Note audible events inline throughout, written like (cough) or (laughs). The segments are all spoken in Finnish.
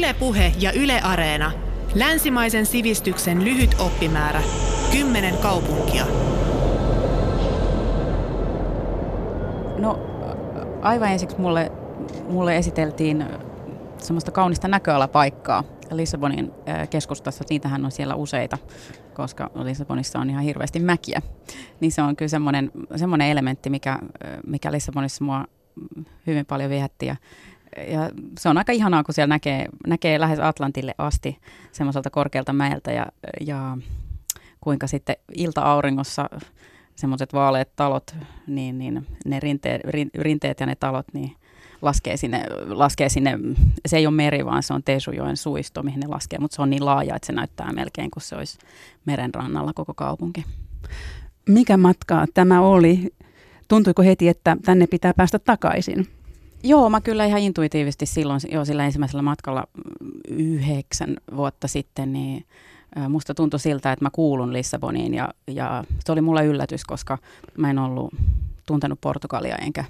Ylepuhe ja Yle Areena. Länsimaisen sivistyksen lyhyt oppimäärä. Kymmenen kaupunkia. No aivan ensiksi mulle, mulle esiteltiin semmoista kaunista näköalapaikkaa Lissabonin keskustassa. Niitähän on siellä useita, koska Lissabonissa on ihan hirveästi mäkiä. Niin se on kyllä semmoinen, semmoinen elementti, mikä, mikä Lissabonissa mua hyvin paljon viehätti. Ja, ja se on aika ihanaa, kun siellä näkee, näkee lähes Atlantille asti semmoiselta korkealta mäeltä ja, ja kuinka sitten ilta-auringossa semmoiset vaaleat talot, niin, niin ne rinteet, rinteet ja ne talot, niin laskee sinne, laskee sinne, se ei ole meri, vaan se on Tesujoen suisto, mihin ne laskee, mutta se on niin laaja, että se näyttää melkein kuin se olisi meren rannalla koko kaupunki. Mikä matka tämä oli? Tuntuiko heti, että tänne pitää päästä takaisin? Joo, mä kyllä ihan intuitiivisesti silloin jo sillä ensimmäisellä matkalla yhdeksän vuotta sitten, niin musta tuntui siltä, että mä kuulun Lissaboniin ja, ja se oli mulle yllätys, koska mä en ollut tuntenut Portugalia enkä,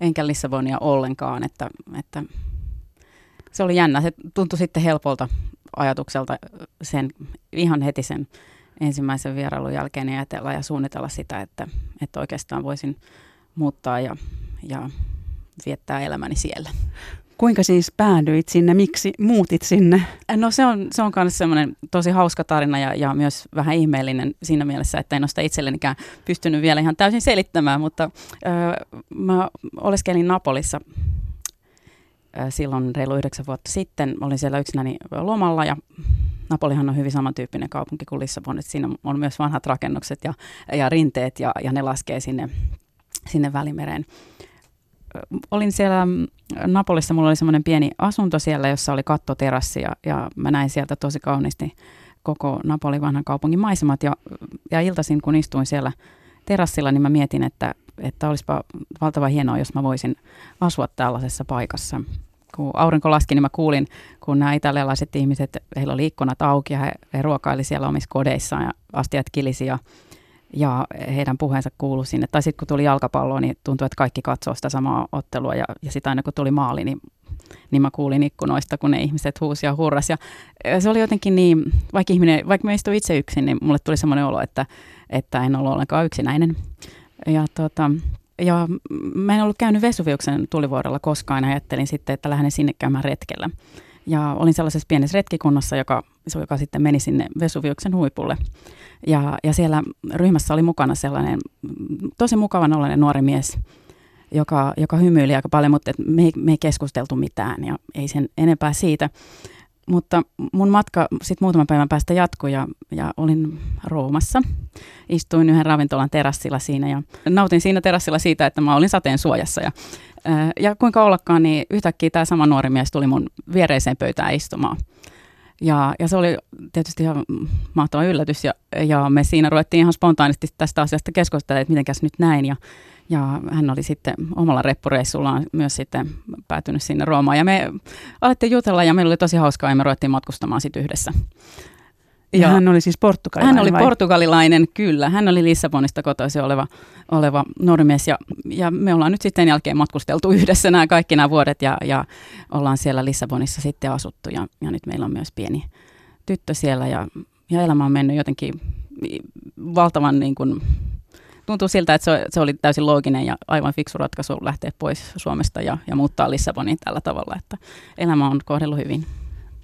enkä Lissabonia ollenkaan, että, että se oli jännä. Se tuntui sitten helpolta ajatukselta sen, ihan heti sen ensimmäisen vierailun jälkeen ajatella ja suunnitella sitä, että, että oikeastaan voisin muuttaa ja, ja viettää elämäni siellä. Kuinka siis päädyit sinne, miksi muutit sinne? No se on, se on myös semmoinen tosi hauska tarina ja, ja myös vähän ihmeellinen siinä mielessä, että en ole sitä itsellenikään pystynyt vielä ihan täysin selittämään, mutta ö, mä oleskelin Napolissa ö, silloin reilu yhdeksän vuotta sitten. Olin siellä yksinäni lomalla ja Napolihan on hyvin samantyyppinen kaupunki kuin Lissabon, että siinä on myös vanhat rakennukset ja, ja rinteet ja, ja ne laskee sinne, sinne Välimereen olin siellä Napolissa, mulla oli semmoinen pieni asunto siellä, jossa oli kattoterassi ja, ja mä näin sieltä tosi kauniisti koko Napolin vanhan kaupungin maisemat ja, ja iltaisin kun istuin siellä terassilla, niin mä mietin, että, että olisipa valtava hienoa, jos mä voisin asua tällaisessa paikassa. Kun aurinko laski, niin mä kuulin, kun nämä italialaiset ihmiset, heillä oli ikkunat auki ja he, he ruokaili siellä omissa kodeissaan ja astiat kilisi ja ja heidän puheensa kuului sinne. Tai sitten kun tuli jalkapallo, niin tuntui, että kaikki katsoo sitä samaa ottelua ja, ja sitten aina kun tuli maali, niin, niin mä kuulin ikkunoista, kun ne ihmiset huusi ja hurras. Ja se oli jotenkin niin, vaikka, ihminen, vaikka mä istuin itse yksin, niin mulle tuli semmoinen olo, että, että en ollut ollenkaan yksinäinen. Ja, tota, ja mä en ollut käynyt Vesuviuksen tulivuorella koskaan ja ajattelin sitten, että lähden sinne käymään retkellä. Ja olin sellaisessa pienessä retkikunnassa, joka, joka sitten meni sinne Vesuviuksen huipulle. Ja, ja siellä ryhmässä oli mukana sellainen tosi mukavan ollainen nuori mies, joka, joka hymyili aika paljon, mutta me ei, me ei keskusteltu mitään ja ei sen enempää siitä. Mutta mun matka sitten muutaman päivän päästä jatkui ja, ja olin Roomassa. Istuin yhden ravintolan terassilla siinä ja nautin siinä terassilla siitä, että mä olin sateen suojassa. Ja, ja kuinka ollakaan, niin yhtäkkiä tämä sama nuori mies tuli mun viereiseen pöytään istumaan. Ja, ja se oli tietysti ihan mahtava yllätys ja, ja me siinä ruvettiin ihan spontaanisti tästä asiasta keskustelemaan, että mitenkäs nyt näin. Ja, ja hän oli sitten omalla reppureissullaan myös sitten päätynyt sinne Roomaan. Ja me alettiin jutella ja meillä oli tosi hauskaa ja me ruvettiin matkustamaan sitten yhdessä. Ja hän oli siis portugalilainen Hän oli vai? portugalilainen, kyllä. Hän oli Lissabonista kotoisin oleva, oleva normies ja, ja me ollaan nyt sitten jälkeen matkusteltu yhdessä nämä kaikki nämä vuodet ja, ja ollaan siellä Lissabonissa sitten asuttu ja, ja nyt meillä on myös pieni tyttö siellä ja, ja elämä on mennyt jotenkin valtavan niin kuin, tuntuu siltä, että se, se oli täysin looginen ja aivan fiksu ratkaisu lähteä pois Suomesta ja, ja muuttaa Lissaboniin tällä tavalla, että elämä on kohdellut hyvin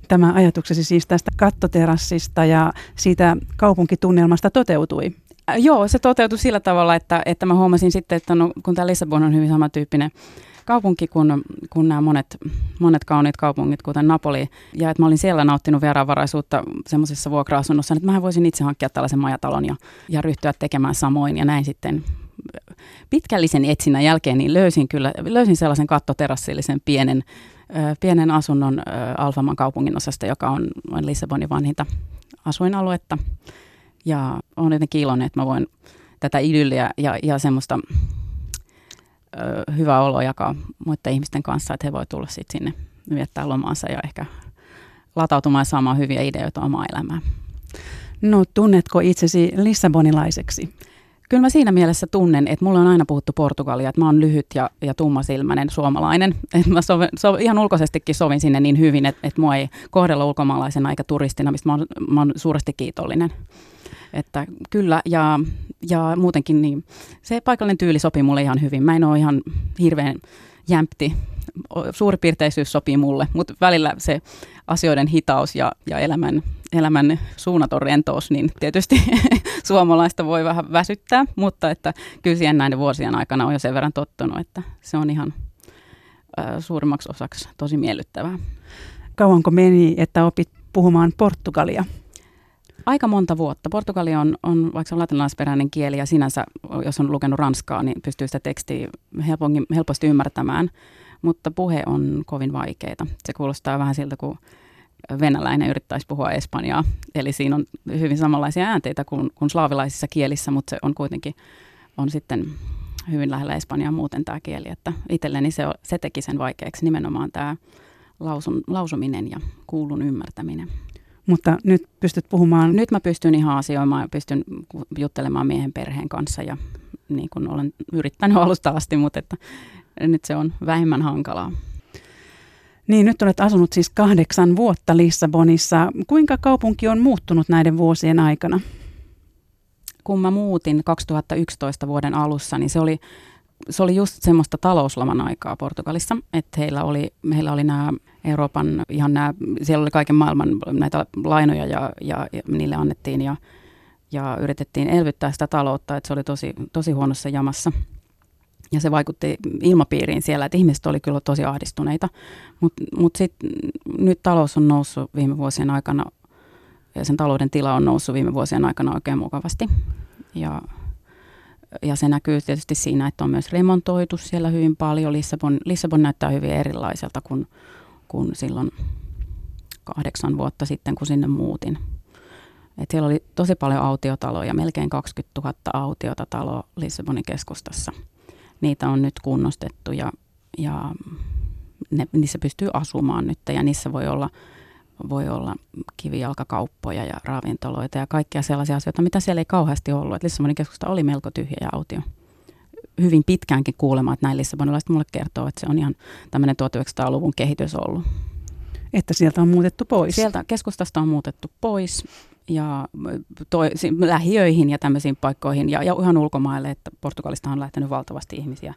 tämä ajatuksesi siis tästä kattoterassista ja siitä kaupunkitunnelmasta toteutui? Äh, joo, se toteutui sillä tavalla, että, että mä huomasin sitten, että no, kun tämä Lissabon on hyvin samantyyppinen kaupunki kuin, kuin nämä monet, monet kauniit kaupungit, kuten Napoli, ja että mä olin siellä nauttinut vieraanvaraisuutta semmoisessa vuokra-asunnossa, että mä voisin itse hankkia tällaisen majatalon ja, ja ryhtyä tekemään samoin, ja näin sitten pitkällisen etsinnän jälkeen niin löysin kyllä löysin sellaisen kattoterassillisen pienen pienen asunnon Alfaman kaupungin osasta, joka on, on Lissabonin vanhinta asuinaluetta. Ja olen jotenkin iloinen, että mä voin tätä idylliä ja, ja semmoista ö, hyvää oloa jakaa muiden ihmisten kanssa, että he voi tulla sitten sinne viettää lomaansa ja ehkä latautumaan ja saamaan hyviä ideoita omaa elämään. No tunnetko itsesi lissabonilaiseksi? kyllä mä siinä mielessä tunnen, että mulla on aina puhuttu Portugalia, että mä oon lyhyt ja, ja tummasilmäinen suomalainen. (laughs) Että mä sovin, so, ihan ulkoisestikin sovin sinne niin hyvin, että, että mua ei kohdella ulkomaalaisena eikä turistina, mistä mä oon, mä oon suuresti kiitollinen. Että kyllä, ja, ja muutenkin niin se paikallinen tyyli sopii mulle ihan hyvin. Mä en ole ihan hirveän jämpti. Suuripiirteisyys sopii mulle, mutta välillä se asioiden hitaus ja, ja elämän, elämän suunnaton rentous, niin tietysti (laughs) suomalaista voi vähän väsyttää, mutta että kyllä siihen näiden vuosien aikana on jo sen verran tottunut, että se on ihan äh, suurimmaksi osaksi tosi miellyttävää. Kauanko meni, että opit puhumaan portugalia? Aika monta vuotta. Portugali on, on vaikka se on latinalaisperäinen kieli ja sinänsä, jos on lukenut ranskaa, niin pystyy sitä tekstiä helposti ymmärtämään, mutta puhe on kovin vaikeaa. Se kuulostaa vähän siltä, kun venäläinen yrittäisi puhua espanjaa. Eli siinä on hyvin samanlaisia äänteitä kuin, kuin slaavilaisissa kielissä, mutta se on kuitenkin on sitten hyvin lähellä espanjaa muuten tämä kieli. Että itselleni se, se teki sen vaikeaksi nimenomaan tämä lausun, lausuminen ja kuulun ymmärtäminen. Mutta nyt pystyt puhumaan? Nyt mä pystyn ihan asioimaan ja pystyn juttelemaan miehen perheen kanssa ja niin kuin olen yrittänyt (laughs) alusta asti, mutta että nyt se on vähemmän hankalaa. Niin, nyt olet asunut siis kahdeksan vuotta Lissabonissa. Kuinka kaupunki on muuttunut näiden vuosien aikana? Kun mä muutin 2011 vuoden alussa, niin se oli, se oli just semmoista talouslaman aikaa Portugalissa, että heillä oli, heillä oli nämä Euroopan, ihan nämä, siellä oli kaiken maailman näitä lainoja ja, ja, ja niille annettiin ja, ja yritettiin elvyttää sitä taloutta, että se oli tosi, tosi huonossa jamassa. Ja se vaikutti ilmapiiriin siellä, että ihmiset oli kyllä tosi ahdistuneita. Mutta mut, mut sitten nyt talous on noussut viime vuosien aikana, ja sen talouden tila on noussut viime vuosien aikana oikein mukavasti. Ja, ja se näkyy tietysti siinä, että on myös remontoitu siellä hyvin paljon. Lissabon, Lissabon näyttää hyvin erilaiselta kuin, kuin silloin kahdeksan vuotta sitten, kun sinne muutin. Et siellä oli tosi paljon autiotaloja, melkein 20 000 autiota taloa Lissabonin keskustassa – niitä on nyt kunnostettu ja, ja ne, niissä pystyy asumaan nyt ja niissä voi olla, voi olla kivijalkakauppoja ja ravintoloita ja kaikkia sellaisia asioita, mitä siellä ei kauheasti ollut. Et Lissabonin keskusta oli melko tyhjä ja autio. Hyvin pitkäänkin kuulemaan, että näin lissabonilaiset mulle kertoo, että se on ihan tämmöinen 1900-luvun kehitys ollut. Että sieltä on muutettu pois? Sieltä keskustasta on muutettu pois ja toi, lähiöihin ja tämmöisiin paikkoihin ja, ja ihan ulkomaille, että Portugalista on lähtenyt valtavasti ihmisiä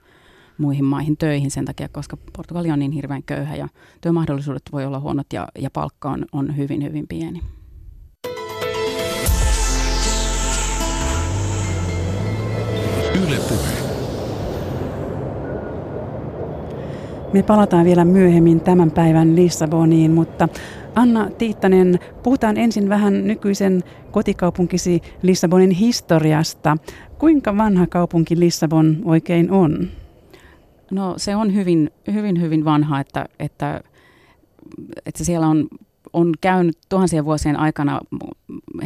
muihin maihin töihin sen takia, koska Portugali on niin hirveän köyhä ja työmahdollisuudet voi olla huonot ja, ja palkka on, on hyvin, hyvin pieni. Yle Me palataan vielä myöhemmin tämän päivän Lissaboniin, mutta Anna Tiittanen, puhutaan ensin vähän nykyisen kotikaupunkisi Lissabonin historiasta. Kuinka vanha kaupunki Lissabon oikein on? No se on hyvin, hyvin, hyvin vanha, että, että, että siellä on on käynyt tuhansien vuosien aikana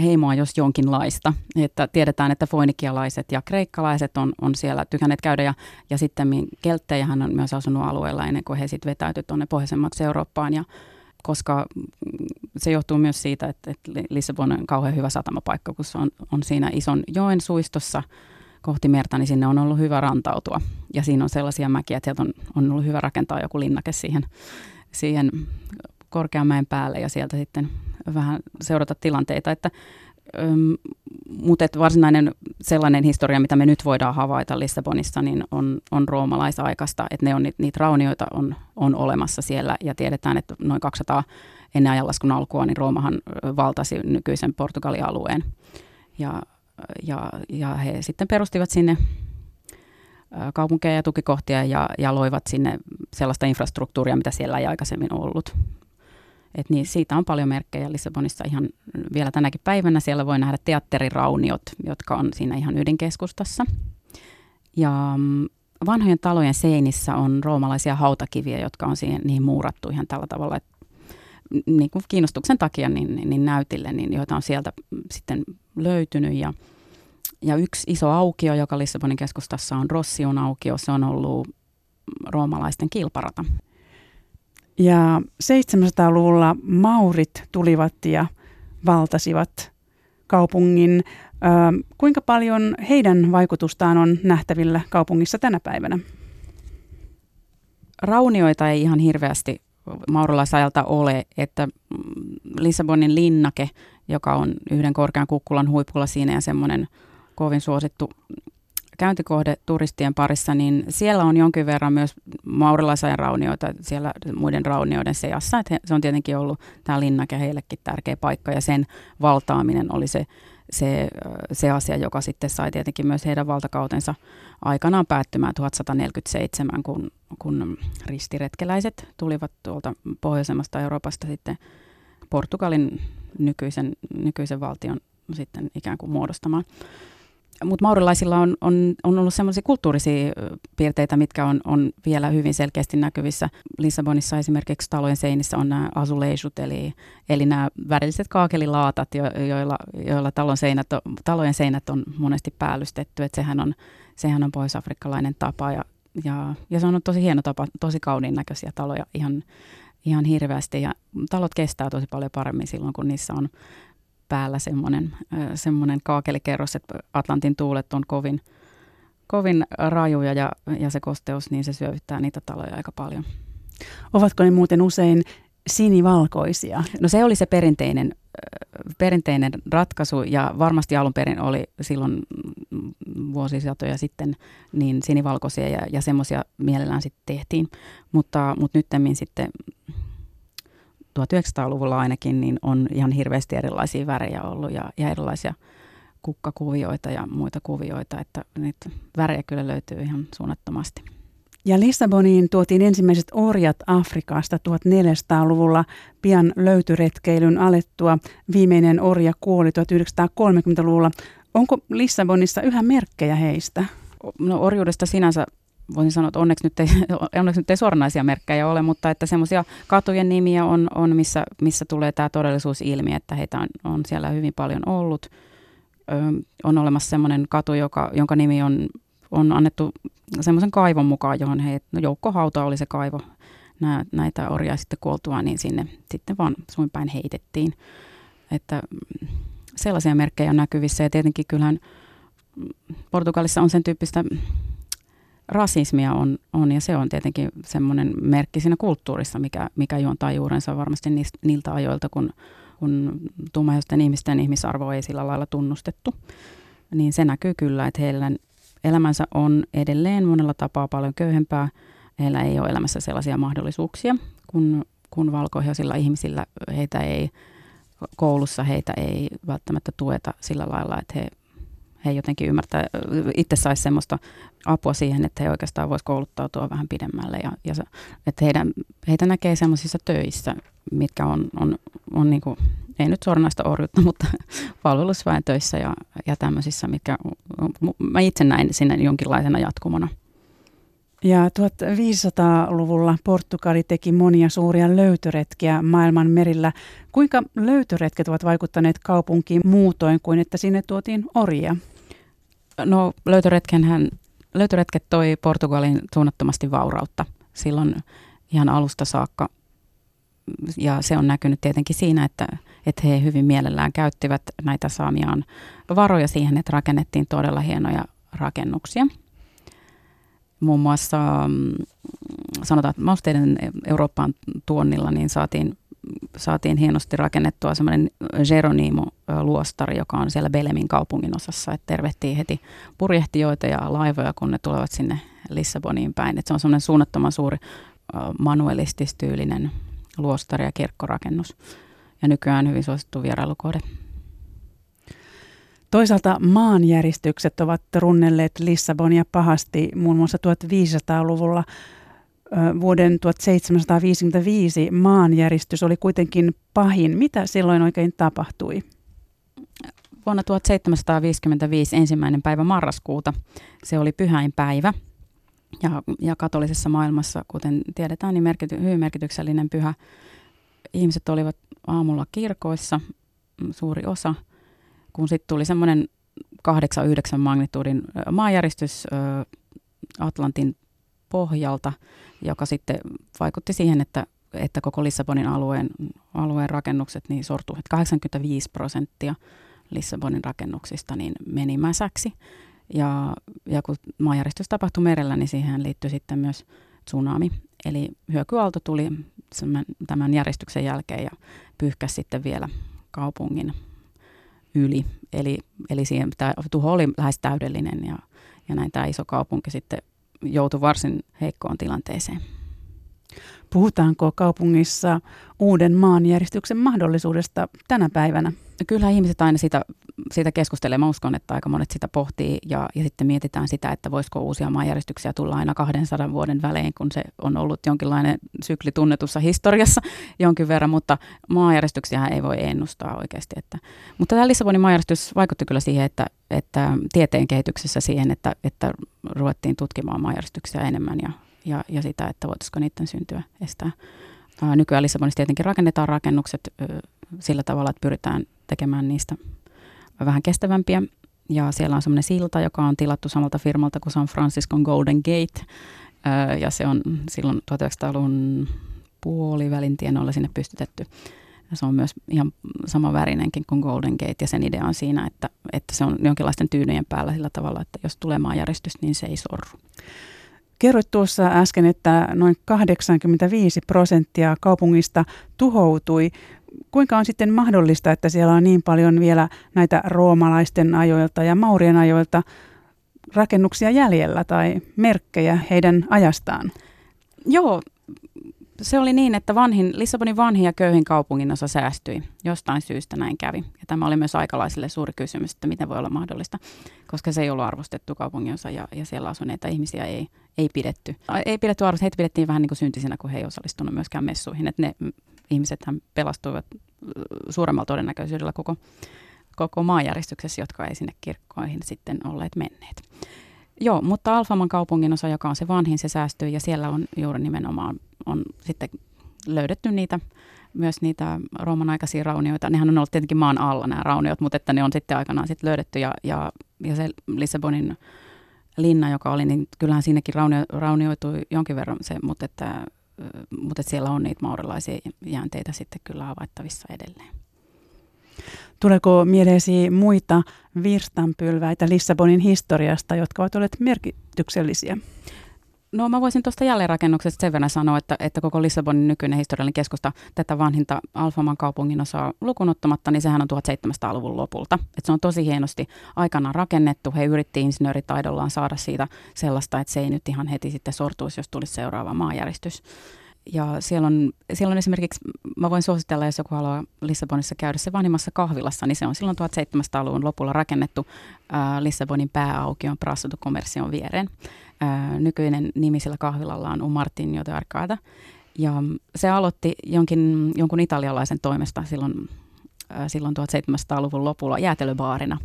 heimoa jos jonkinlaista. Että tiedetään, että foinikialaiset ja kreikkalaiset on, on siellä tykänneet käydä ja, ja sitten kelttejähän on myös asunut alueella ennen kuin he sitten vetäytyi tuonne pohjoisemmaksi Eurooppaan ja koska se johtuu myös siitä, että, että Lissabon on kauhean hyvä satamapaikka, kun se on, on siinä ison joen suistossa kohti merta, niin sinne on ollut hyvä rantautua. Ja siinä on sellaisia mäkiä, että sieltä on, on ollut hyvä rakentaa joku linnake siihen, siihen korkeamäen päälle ja sieltä sitten vähän seurata tilanteita. Että, öm, mutta että varsinainen sellainen historia, mitä me nyt voidaan havaita Lissabonissa, niin on, on roomalaisaikasta, että ne on, niitä raunioita on, on olemassa siellä ja tiedetään, että noin 200 ennen ajanlaskun alkua, niin Roomahan valtasi nykyisen Portugalin alueen. Ja, ja, ja he sitten perustivat sinne kaupunkeja ja tukikohtia ja, ja loivat sinne sellaista infrastruktuuria, mitä siellä ei aikaisemmin ollut. Et niin siitä on paljon merkkejä Lissabonissa ihan vielä tänäkin päivänä. Siellä voi nähdä teatterirauniot, jotka on siinä ihan ydinkeskustassa. Ja mm, vanhojen talojen seinissä on roomalaisia hautakiviä, jotka on siihen, niihin muurattu ihan tällä tavalla, että niin kuin kiinnostuksen takia niin, niin näytille, niin joita on sieltä sitten löytynyt. Ja, ja yksi iso aukio, joka Lissabonin keskustassa on Rossion aukio, se on ollut roomalaisten kilparata. Ja 700-luvulla maurit tulivat ja valtasivat kaupungin. Kuinka paljon heidän vaikutustaan on nähtävillä kaupungissa tänä päivänä? Raunioita ei ihan hirveästi maurolaisajalta ole, että Lissabonin linnake, joka on yhden korkean kukkulan huipulla siinä ja semmoinen kovin suosittu käyntikohde turistien parissa, niin siellä on jonkin verran myös maurilaisajan raunioita siellä muiden raunioiden seassa. Että se on tietenkin ollut tämä linnake heillekin tärkeä paikka ja sen valtaaminen oli se, se, se asia, joka sitten sai tietenkin myös heidän valtakautensa aikanaan päättymään 1147, kun, kun ristiretkeläiset tulivat tuolta pohjoisemmasta Euroopasta sitten Portugalin nykyisen, nykyisen valtion sitten ikään kuin muodostamaan mutta maurilaisilla on, on, on ollut sellaisia kulttuurisia piirteitä, mitkä on, on vielä hyvin selkeästi näkyvissä. Lissabonissa esimerkiksi talojen seinissä on nämä azuleisut, eli, eli nämä värilliset kaakelilaatat, jo, joilla, joilla talon seinät on, talojen seinät on monesti päällystetty. Et sehän on, sehän on pohjois-afrikkalainen tapa ja, ja, ja se on tosi hieno tapa, tosi kauniin näköisiä taloja ihan, ihan hirveästi. Ja talot kestää tosi paljon paremmin silloin, kun niissä on päällä semmoinen, semmoinen kaakelikerros, että Atlantin tuulet on kovin, kovin rajuja ja, ja se kosteus, niin se syövyttää niitä taloja aika paljon. Ovatko ne muuten usein sinivalkoisia? No se oli se perinteinen, perinteinen ratkaisu ja varmasti alun perin oli silloin vuosisatoja sitten niin sinivalkoisia ja, ja semmoisia mielellään sitten tehtiin, mutta, mutta nyttemmin sitten 1900-luvulla ainakin, niin on ihan hirveästi erilaisia värejä ollut ja, ja erilaisia kukkakuvioita ja muita kuvioita, että niitä värejä kyllä löytyy ihan suunnattomasti. Ja Lissaboniin tuotiin ensimmäiset orjat Afrikasta 1400-luvulla pian löytyretkeilyn alettua. Viimeinen orja kuoli 1930-luvulla. Onko Lissabonissa yhä merkkejä heistä? No orjuudesta sinänsä voisin sanoa, että onneksi nyt ei, (laughs) onneksi nyt ei suoranaisia merkkejä ole, mutta että semmoisia katujen nimiä on, on missä, missä tulee tämä todellisuus ilmi, että heitä on, on siellä hyvin paljon ollut. Ö, on olemassa semmoinen katu, joka, jonka nimi on, on annettu semmoisen kaivon mukaan, johon he, no joukkohauta oli se kaivo, Nää, näitä orjaa sitten kuoltua, niin sinne sitten vaan suin päin heitettiin. Että sellaisia merkkejä on näkyvissä ja tietenkin kyllähän Portugalissa on sen tyyppistä rasismia on, on ja se on tietenkin semmoinen merkki siinä kulttuurissa, mikä, mikä juontaa juurensa varmasti niistä, niiltä ajoilta, kun, kun tummaisten ihmisten ihmisarvo ei sillä lailla tunnustettu. Niin se näkyy kyllä, että heidän elämänsä on edelleen monella tapaa paljon köyhempää. Heillä ei ole elämässä sellaisia mahdollisuuksia kuin, kuin valkoihoisilla ihmisillä. Heitä ei koulussa heitä ei välttämättä tueta sillä lailla, että he he jotenkin ymmärtää, itse saisi semmoista apua siihen, että he oikeastaan voisi kouluttautua vähän pidemmälle ja, ja se, että heidän, heitä näkee semmoisissa töissä, mitkä on, on, on niin kuin, ei nyt suoranaista orjuutta, (laughs) mutta palvelusväen töissä ja, ja tämmöisissä, mitkä mä itse näin sinne jonkinlaisena jatkumona. Ja 1500-luvulla Portugali teki monia suuria löytöretkiä maailman merillä. Kuinka löytöretket ovat vaikuttaneet kaupunkiin muutoin kuin että sinne tuotiin orjia? No löytöretkenhän, löytöretket toi Portugalin suunnattomasti vaurautta silloin ihan alusta saakka. Ja se on näkynyt tietenkin siinä, että, että he hyvin mielellään käyttivät näitä saamiaan varoja siihen, että rakennettiin todella hienoja rakennuksia. Muun muassa mm, sanotaan, että mausteiden Eurooppaan tuonnilla niin saatiin saatiin hienosti rakennettua semmoinen Geronimo-luostari, joka on siellä Belemin kaupungin osassa, että tervehtii heti purjehtijoita ja laivoja, kun ne tulevat sinne Lissaboniin päin. Että se on semmoinen suunnattoman suuri manuelististyylinen luostari ja kirkkorakennus ja nykyään hyvin suosittu vierailukohde. Toisaalta maanjäristykset ovat runnelleet Lissabonia pahasti muun muassa 1500-luvulla vuoden 1755 maanjäristys oli kuitenkin pahin. Mitä silloin oikein tapahtui? Vuonna 1755 ensimmäinen päivä marraskuuta. Se oli pyhäinpäivä. Ja, ja katolisessa maailmassa, kuten tiedetään, niin merkity, hyvin merkityksellinen pyhä. Ihmiset olivat aamulla kirkoissa, mm, suuri osa, kun sitten tuli semmoinen 8-9 magnitudin maanjäristys Atlantin pohjalta, joka sitten vaikutti siihen, että, että koko Lissabonin alueen, alueen rakennukset niin sortuivat. 85 prosenttia Lissabonin rakennuksista niin meni mäsäksi. Ja, ja kun maanjäristys tapahtui merellä, niin siihen liittyi sitten myös tsunami. Eli hyökyaalto tuli tämän järjestyksen jälkeen ja pyyhkäsi sitten vielä kaupungin yli. Eli, eli siihen, tämä tuho oli lähes täydellinen ja, ja näin tämä iso kaupunki sitten joutui varsin heikkoon tilanteeseen. Puhutaanko kaupungissa uuden maanjäristyksen mahdollisuudesta tänä päivänä? Kyllä ihmiset aina sitä, siitä keskustelee. Mä uskon, että aika monet sitä pohtii ja, ja sitten mietitään sitä, että voisiko uusia maanjäristyksiä tulla aina 200 vuoden välein, kun se on ollut jonkinlainen sykli tunnetussa historiassa (laughs) jonkin verran, mutta maanjäristyksiä ei voi ennustaa oikeasti. Että. Mutta tämä Lissabonin maanjäristys vaikutti kyllä siihen, että, että tieteen kehityksessä siihen, että, että ruvettiin tutkimaan maanjäristyksiä enemmän ja, ja, ja sitä, että voitaisiko niiden syntyä estää. Nykyään Lissabonissa tietenkin rakennetaan rakennukset sillä tavalla, että pyritään tekemään niistä vähän kestävämpiä. Ja siellä on semmoinen silta, joka on tilattu samalta firmalta kuin San Franciscon Golden Gate. Ja se on silloin 1900-luvun puolivälin tienoilla sinne pystytetty. Ja se on myös ihan sama värinenkin kuin Golden Gate ja sen idea on siinä, että, että se on jonkinlaisten tyynyjen päällä sillä tavalla, että jos tulee maanjäristys, niin se ei sorru. Kerroit tuossa äsken, että noin 85 prosenttia kaupungista tuhoutui. Kuinka on sitten mahdollista, että siellä on niin paljon vielä näitä roomalaisten ajoilta ja maurien ajoilta rakennuksia jäljellä tai merkkejä heidän ajastaan? Joo, se oli niin, että vanhin, Lissabonin vanhin ja köyhin kaupungin osa säästyi. Jostain syystä näin kävi. Ja tämä oli myös aikalaisille suuri kysymys, että miten voi olla mahdollista, koska se ei ollut arvostettu kaupunginosa ja, ja siellä asuneita ihmisiä ei, ei pidetty. Ei pidetty arvosta, heitä pidettiin vähän niin kuin syntisinä, kun he ei osallistunut myöskään messuihin. Että ne ihmiset pelastuivat suuremmalla todennäköisyydellä koko, koko maanjäristyksessä, jotka ei sinne kirkkoihin sitten olleet menneet. Joo, mutta Alfaman kaupungin osa, joka on se vanhin, se säästyy ja siellä on juuri nimenomaan on sitten löydetty niitä myös niitä Rooman aikaisia raunioita. Nehän on ollut tietenkin maan alla nämä rauniot, mutta että ne on sitten aikanaan sitten löydetty ja, ja, ja se Lissabonin linna, joka oli, niin kyllähän siinäkin raunio, raunioitui jonkin verran se, mutta että, mutta siellä on niitä maurilaisia jäänteitä sitten kyllä havaittavissa edelleen. Tuleeko mieleesi muita virstanpylväitä Lissabonin historiasta, jotka ovat olleet merkityksellisiä? No mä voisin tuosta jälleenrakennuksesta sen verran sanoa, että, että koko Lissabonin nykyinen historiallinen keskusta tätä vanhinta Alfaman kaupungin osaa lukunottamatta, niin sehän on 1700-luvun lopulta. Et se on tosi hienosti aikanaan rakennettu. He yritti insinööritaidollaan saada siitä sellaista, että se ei nyt ihan heti sitten sortuisi, jos tulisi seuraava maanjäristys. Ja siellä on, siellä on esimerkiksi, mä voin suositella, jos joku haluaa Lissabonissa käydä se vanhimmassa kahvilassa, niin se on silloin 1700-luvun lopulla rakennettu äh, Lissabonin pääaukion Prasso Commercion viereen. Nykyinen nimi sillä kahvilalla on Un Martinho de Arcada. Ja se aloitti jonkin, jonkun italialaisen toimesta silloin, silloin 1700-luvun lopulla jäätelöbaarina.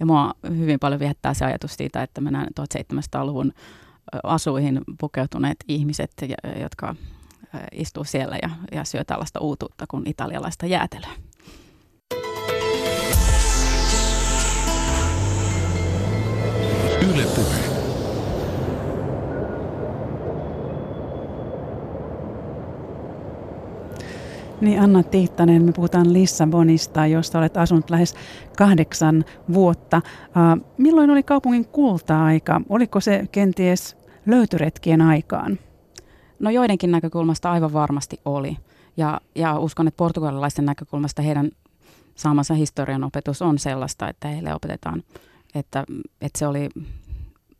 Ja mua hyvin paljon viettää se ajatus siitä, että mennään 1700-luvun asuihin pukeutuneet ihmiset, jotka istuu siellä ja, ja syö tällaista uutuutta kuin italialaista jäätelöä. Yle puhe. Niin Anna Tiittanen, me puhutaan Lissabonista, josta olet asunut lähes kahdeksan vuotta. Milloin oli kaupungin kulta-aika? Oliko se kenties löytyretkien aikaan? No joidenkin näkökulmasta aivan varmasti oli. Ja, ja uskon, että portugalilaisten näkökulmasta heidän saamansa historian opetus on sellaista, että heille opetetaan, että, että se oli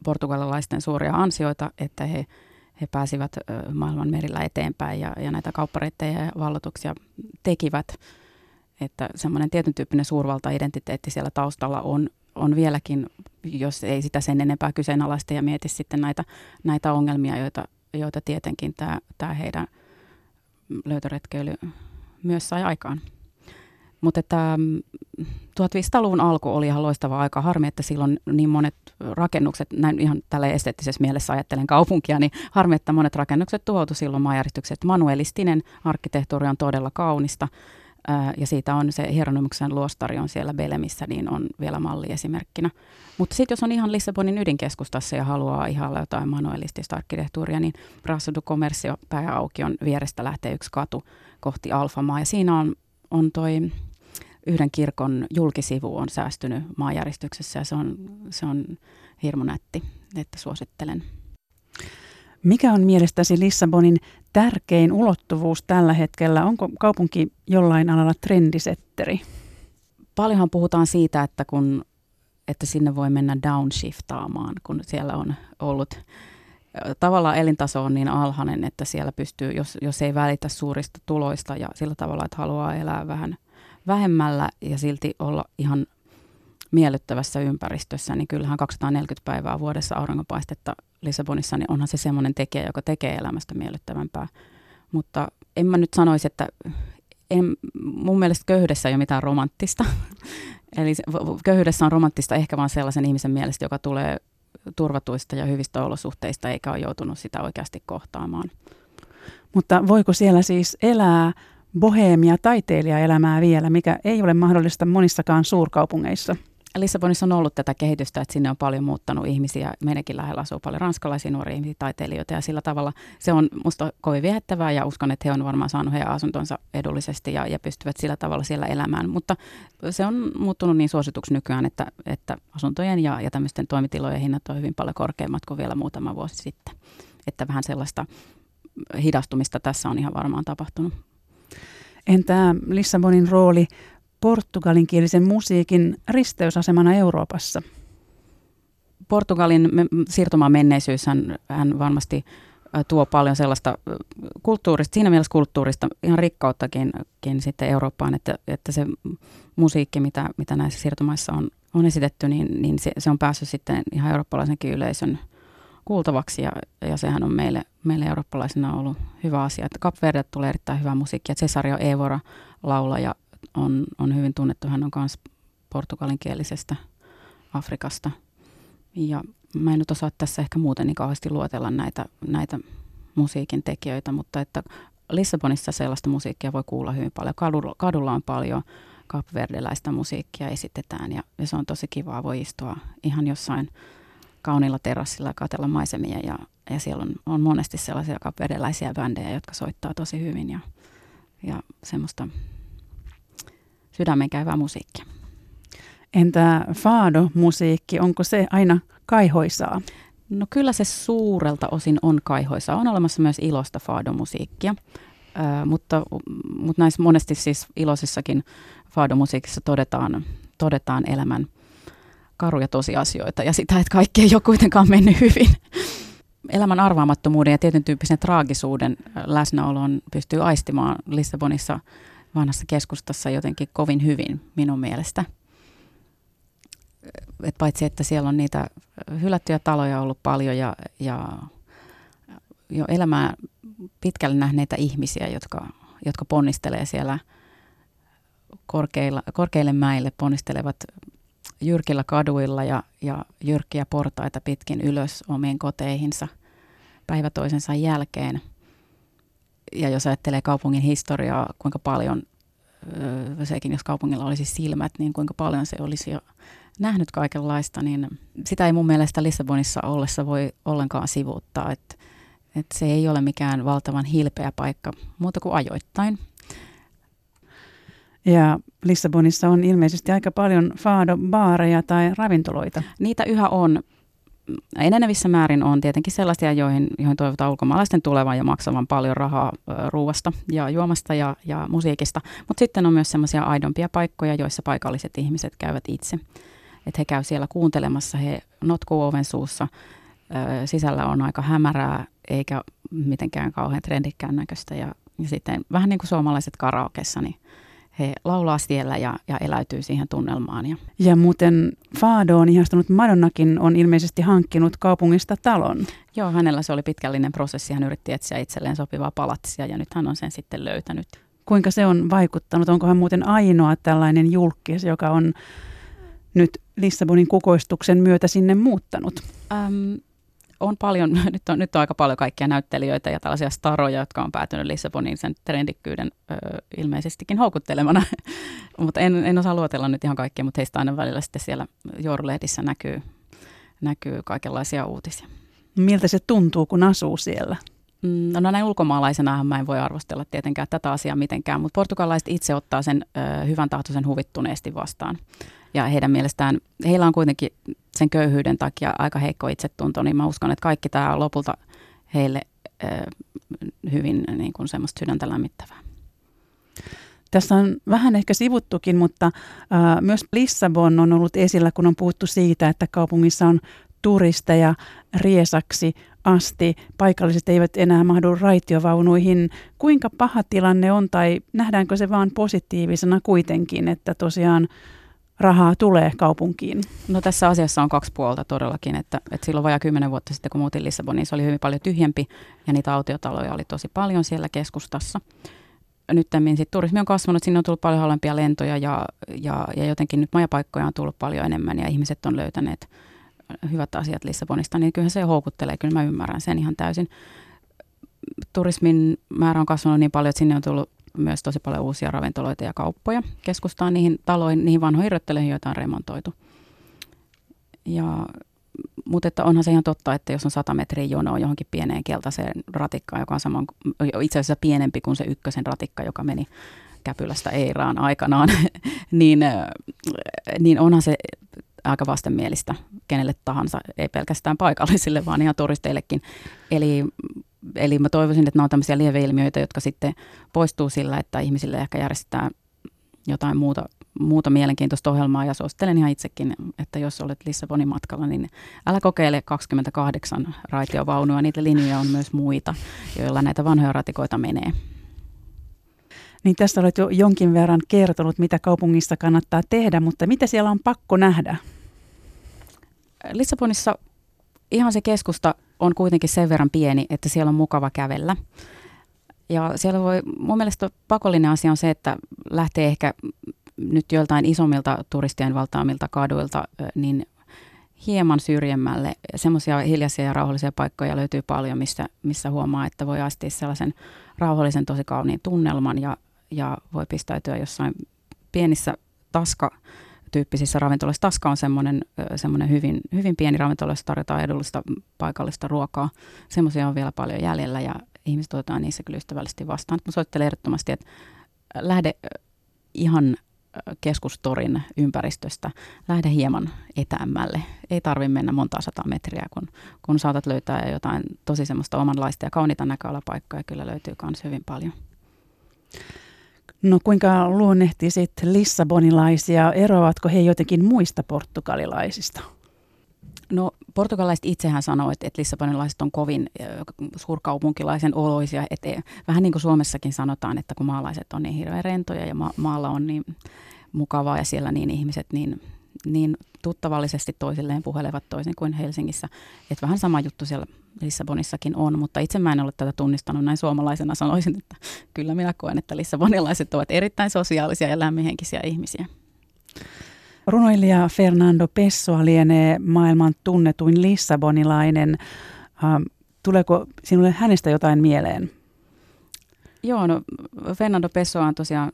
portugalilaisten suuria ansioita, että he, he pääsivät maailman merillä eteenpäin ja, ja näitä kauppareittejä ja vallotuksia tekivät. Että semmoinen tietyn tyyppinen suurvalta-identiteetti siellä taustalla on, on vieläkin, jos ei sitä sen enempää kyseenalaista ja mieti sitten näitä, näitä ongelmia, joita, joita tietenkin tämä, tämä heidän löytöretkeily myös sai aikaan. Mutta että 1500-luvun mm, alku oli ihan loistava aika. Harmi, että silloin niin monet rakennukset, näin ihan tällä esteettisessä mielessä ajattelen kaupunkia, niin harmi, että monet rakennukset tuhoutui silloin maanjäristykset. Manuelistinen arkkitehtuuri on todella kaunista ja siitä on se Hieronymuksen luostari on siellä Belemissä, niin on vielä malli esimerkkinä. Mutta sitten jos on ihan Lissabonin ydinkeskustassa ja haluaa ihan jotain manuelistista arkkitehtuuria, niin Prasso du Commercio pääaukion vierestä lähtee yksi katu kohti Alfamaa. Ja siinä on, on toi yhden kirkon julkisivu on säästynyt maanjäristyksessä ja se on, se on hirmu nätti, että suosittelen. Mikä on mielestäsi Lissabonin tärkein ulottuvuus tällä hetkellä? Onko kaupunki jollain alalla trendisetteri? Paljonhan puhutaan siitä, että, kun, että sinne voi mennä downshiftaamaan, kun siellä on ollut tavallaan elintaso on niin alhainen, että siellä pystyy, jos, jos ei välitä suurista tuloista ja sillä tavalla, että haluaa elää vähän vähemmällä ja silti olla ihan miellyttävässä ympäristössä, niin kyllähän 240 päivää vuodessa auringonpaistetta Lissabonissa, niin onhan se semmoinen tekijä, joka tekee elämästä miellyttävämpää. Mutta en mä nyt sanoisi, että en, mun mielestä köyhyydessä ei ole mitään romanttista. (laughs) Eli köyhyydessä on romanttista ehkä vain sellaisen ihmisen mielestä, joka tulee turvatuista ja hyvistä olosuhteista eikä ole joutunut sitä oikeasti kohtaamaan. Mutta voiko siellä siis elää boheemia taiteilijaelämää vielä, mikä ei ole mahdollista monissakaan suurkaupungeissa? Lissabonissa on ollut tätä kehitystä, että sinne on paljon muuttanut ihmisiä. Meidänkin lähellä asuu paljon ranskalaisia nuoria ihmisiä, taiteilijoita ja sillä tavalla se on musta kovin viehättävää ja uskon, että he on varmaan saanut heidän asuntonsa edullisesti ja, ja pystyvät sillä tavalla siellä elämään. Mutta se on muuttunut niin suosituksi nykyään, että, että asuntojen ja, ja tämmöisten toimitilojen hinnat on hyvin paljon korkeammat kuin vielä muutama vuosi sitten. Että vähän sellaista hidastumista tässä on ihan varmaan tapahtunut. Entä Lissabonin rooli portugalinkielisen musiikin risteysasemana Euroopassa? Portugalin siirtomaan menneisyys hän, hän varmasti tuo paljon sellaista kulttuurista, siinä mielessä kulttuurista ihan rikkauttakin sitten Eurooppaan, että, että se musiikki, mitä, mitä näissä siirtomaissa on, on esitetty, niin, niin se, se on päässyt sitten ihan eurooppalaisenkin yleisön kuultavaksi ja, ja sehän on meille, meille eurooppalaisena ollut hyvä asia. Että Cap Verde tulee erittäin hyvää musiikkia. Cesario Evora laulaja on, on hyvin tunnettu. Hän on myös portugalinkielisestä Afrikasta. Ja mä en nyt osaa tässä ehkä muuten niin kauheasti luotella näitä, näitä musiikin tekijöitä, mutta että Lissabonissa sellaista musiikkia voi kuulla hyvin paljon. Kadulla, kadulla on paljon kapverdeläistä musiikkia esitetään ja, ja se on tosi kivaa. Voi istua ihan jossain kauniilla terassilla ja katsella maisemia ja, ja siellä on, on monesti sellaisia kapverdeläisiä bändejä, jotka soittaa tosi hyvin ja, ja semmoista sydämen käyvää musiikkia. Entä Faado-musiikki, onko se aina kaihoisaa? No kyllä se suurelta osin on kaihoisaa. On olemassa myös ilosta Faado-musiikkia, äh, mutta, mutta näissä monesti siis iloisissakin Faado-musiikissa todetaan, todetaan elämän karuja tosiasioita ja sitä, että kaikki ei ole kuitenkaan mennyt hyvin. Elämän arvaamattomuuden ja tietyn tyyppisen traagisuuden läsnäolon pystyy aistimaan Lissabonissa – vanhassa keskustassa jotenkin kovin hyvin minun mielestä. Et paitsi, että siellä on niitä hylättyjä taloja ollut paljon ja, ja jo elämää pitkälle nähneitä ihmisiä, jotka, jotka ponnistelee siellä korkeilla, korkeille mäille, ponnistelevat jyrkillä kaduilla ja, ja jyrkkiä portaita pitkin ylös omiin koteihinsa päivä toisensa jälkeen – ja jos ajattelee kaupungin historiaa, kuinka paljon sekin, jos kaupungilla olisi silmät, niin kuinka paljon se olisi jo nähnyt kaikenlaista, niin sitä ei mun mielestä Lissabonissa ollessa voi ollenkaan sivuuttaa, että, että se ei ole mikään valtavan hilpeä paikka muuta kuin ajoittain. Ja Lissabonissa on ilmeisesti aika paljon faado-baareja tai ravintoloita. Niitä yhä on enenevissä määrin on tietenkin sellaisia, joihin, joihin toivotaan ulkomaalaisten tulevan ja maksavan paljon rahaa ruuasta ja juomasta ja, ja musiikista. Mutta sitten on myös sellaisia aidompia paikkoja, joissa paikalliset ihmiset käyvät itse. Että he käy siellä kuuntelemassa, he notkuu oven suussa. Sisällä on aika hämärää eikä mitenkään kauhean trendikkään näköistä. Ja, ja sitten vähän niin kuin suomalaiset karaokessa, niin he laulaa siellä ja, ja eläytyy siihen tunnelmaan. Ja, ja muuten Fadoon ihastunut Madonnakin on ilmeisesti hankkinut kaupungista talon. Joo, hänellä se oli pitkällinen prosessi. Hän yritti etsiä itselleen sopivaa palatsia ja nyt hän on sen sitten löytänyt. Kuinka se on vaikuttanut? Onko hän muuten ainoa tällainen julkis, joka on nyt Lissabonin kukoistuksen myötä sinne muuttanut? Öm, on paljon, (laughs) nyt on, nyt on aika paljon kaikkia näyttelijöitä ja tällaisia staroja, jotka on päätynyt Lissabonin sen trendikkyyden ö, ilmeisestikin houkuttelemana. (laughs) mutta en, en osaa luotella nyt ihan kaikkia, mutta heistä aina välillä sitten siellä joululehdissä näkyy, näkyy kaikenlaisia uutisia. Miltä se tuntuu, kun asuu siellä? Mm, no näin ulkomaalaisena mä en voi arvostella tietenkään tätä asiaa mitenkään, mutta portugalaiset itse ottaa sen ö, hyvän tahtoisen huvittuneesti vastaan. Ja heidän mielestään, heillä on kuitenkin sen köyhyyden takia aika heikko itsetunto, niin mä uskon, että kaikki tämä on lopulta heille hyvin niin kuin semmoista sydäntä lämmittävää. Tässä on vähän ehkä sivuttukin, mutta äh, myös Lissabon on ollut esillä, kun on puhuttu siitä, että kaupungissa on turisteja riesaksi asti. Paikalliset eivät enää mahdu raitiovaunuihin. Kuinka paha tilanne on tai nähdäänkö se vaan positiivisena kuitenkin, että tosiaan rahaa tulee kaupunkiin? No tässä asiassa on kaksi puolta todellakin, että, että silloin vajaa kymmenen vuotta sitten, kun muutin Lissaboniin, se oli hyvin paljon tyhjempi ja niitä autiotaloja oli tosi paljon siellä keskustassa. Nyt sit turismi on kasvanut, sinne on tullut paljon halvempia lentoja ja, ja, ja jotenkin nyt majapaikkoja on tullut paljon enemmän ja ihmiset on löytäneet hyvät asiat Lissabonista, niin kyllähän se houkuttelee, kyllä mä ymmärrän sen ihan täysin. Turismin määrä on kasvanut niin paljon, että sinne on tullut myös tosi paljon uusia ravintoloita ja kauppoja keskustaan niihin taloihin, niihin vanhoihin rötteleihin, joita on remontoitu. Ja, mutta että onhan se ihan totta, että jos on 100 metriä jonoa johonkin pieneen keltaiseen ratikkaan, joka on saman, itse asiassa pienempi kuin se ykkösen ratikka, joka meni Käpylästä Eiraan aikanaan, (laughs) niin, niin onhan se aika vastenmielistä kenelle tahansa, ei pelkästään paikallisille, vaan ihan turisteillekin. Eli, eli mä toivoisin, että nämä on tämmöisiä lieveilmiöitä, jotka sitten poistuu sillä, että ihmisille ehkä järjestetään jotain muuta, muuta mielenkiintoista ohjelmaa ja suosittelen ihan itsekin, että jos olet Lissabonin matkalla, niin älä kokeile 28 raitiovaunua, niitä linjoja on myös muita, joilla näitä vanhoja ratikoita menee. Niin tässä olet jo jonkin verran kertonut, mitä kaupungissa kannattaa tehdä, mutta mitä siellä on pakko nähdä? Lissabonissa ihan se keskusta on kuitenkin sen verran pieni, että siellä on mukava kävellä. Ja siellä voi, mun mielestä pakollinen asia on se, että lähtee ehkä nyt joiltain isommilta turistien valtaamilta kaduilta, niin hieman syrjemmälle. Semmoisia hiljaisia ja rauhallisia paikkoja löytyy paljon, missä, missä huomaa, että voi astia sellaisen rauhallisen, tosi kauniin tunnelman ja, ja voi pistäytyä jossain pienissä taska tyyppisissä ravintoloissa. Taska on semmoinen, semmoinen hyvin, hyvin pieni ravintola, jossa tarjotaan edullista paikallista ruokaa. Semmoisia on vielä paljon jäljellä ja ihmiset otetaan niissä kyllä ystävällisesti vastaan. Mä soittelen ehdottomasti, että lähde ihan keskustorin ympäristöstä, lähde hieman etäämmälle. Ei tarvi mennä monta sata metriä, kun, kun saatat löytää jotain tosi semmoista omanlaista ja kauniita näköalapaikkoja kyllä löytyy myös hyvin paljon. No kuinka luonnehtisit lissabonilaisia? Eroavatko he jotenkin muista portugalilaisista? No portugalaiset itsehän sanoo, että, lissabonilaiset on kovin suurkaupunkilaisen oloisia. Että, vähän niin kuin Suomessakin sanotaan, että kun maalaiset on niin hirveän rentoja ja ma- maalla on niin mukavaa ja siellä niin ihmiset niin, niin tuttavallisesti toisilleen puhelevat toisin kuin Helsingissä. Että vähän sama juttu siellä Lissabonissakin on, mutta itse mä en ole tätä tunnistanut näin suomalaisena. Sanoisin, että kyllä minä koen, että lissabonilaiset ovat erittäin sosiaalisia ja lämminhenkisiä ihmisiä. Runoilija Fernando Pessoa lienee maailman tunnetuin lissabonilainen. Ähm, tuleeko sinulle hänestä jotain mieleen? Joo, no Fernando Pessoa on tosiaan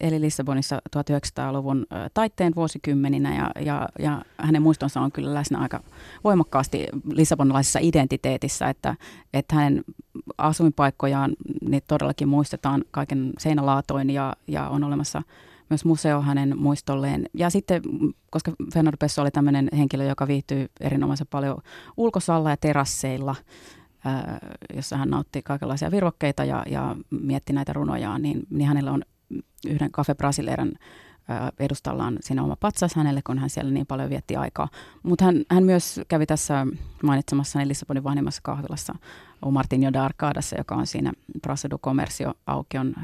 eli Lissabonissa 1900-luvun taitteen vuosikymmeninä ja, ja, ja hänen muistonsa on kyllä läsnä aika voimakkaasti lissabonilaisessa identiteetissä, että, että hänen asuinpaikkojaan niin todellakin muistetaan kaiken seinälaatoin ja, ja on olemassa myös museo hänen muistolleen. Ja sitten, koska Fernando Pesso oli tämmöinen henkilö, joka viihtyy erinomaisen paljon ulkosalla ja terasseilla, jossa hän nautti kaikenlaisia virvokkeita ja, ja mietti näitä runojaan, niin, niin hänellä on yhden Cafe Brasileiran edustallaan siinä oma patsas hänelle, kun hän siellä niin paljon vietti aikaa. Mutta hän, hän myös kävi tässä mainitsemassani Lissabonin vanhimmassa kahvilassa Martin de Arcadassa, joka on siinä Praça du Comercio aukion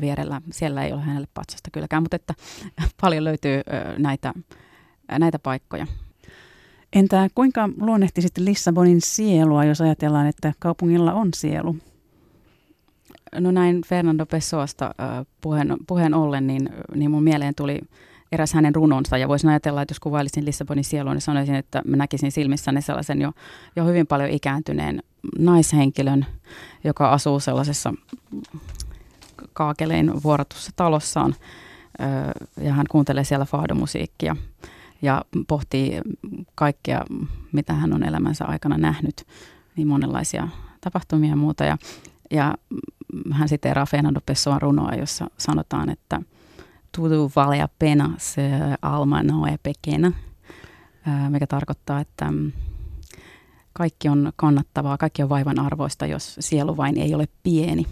vierellä. Siellä ei ole hänelle patsasta kylläkään, mutta että (laughs) paljon löytyy näitä, näitä paikkoja. Entä kuinka luonnehtisit Lissabonin sielua, jos ajatellaan, että kaupungilla on sielu? No näin Fernando Pessoasta puheen, puheen ollen, niin, niin mun mieleen tuli eräs hänen runonsa. Ja voisin ajatella, että jos kuvailisin Lissabonin sielua, niin sanoisin, että mä näkisin silmissäni sellaisen jo, jo hyvin paljon ikääntyneen naishenkilön, joka asuu sellaisessa kaakelein vuorotussa talossaan. Ja hän kuuntelee siellä faadomusiikkia ja pohtii kaikkea, mitä hän on elämänsä aikana nähnyt, niin monenlaisia tapahtumia ja muuta. Ja, ja hän siteeraa Fernando Pessoan runoa, jossa sanotaan, että tutu valea pena se alma noe pekena, mikä tarkoittaa, että mm, kaikki on kannattavaa, kaikki on vaivan arvoista, jos sielu vain ei ole pieni.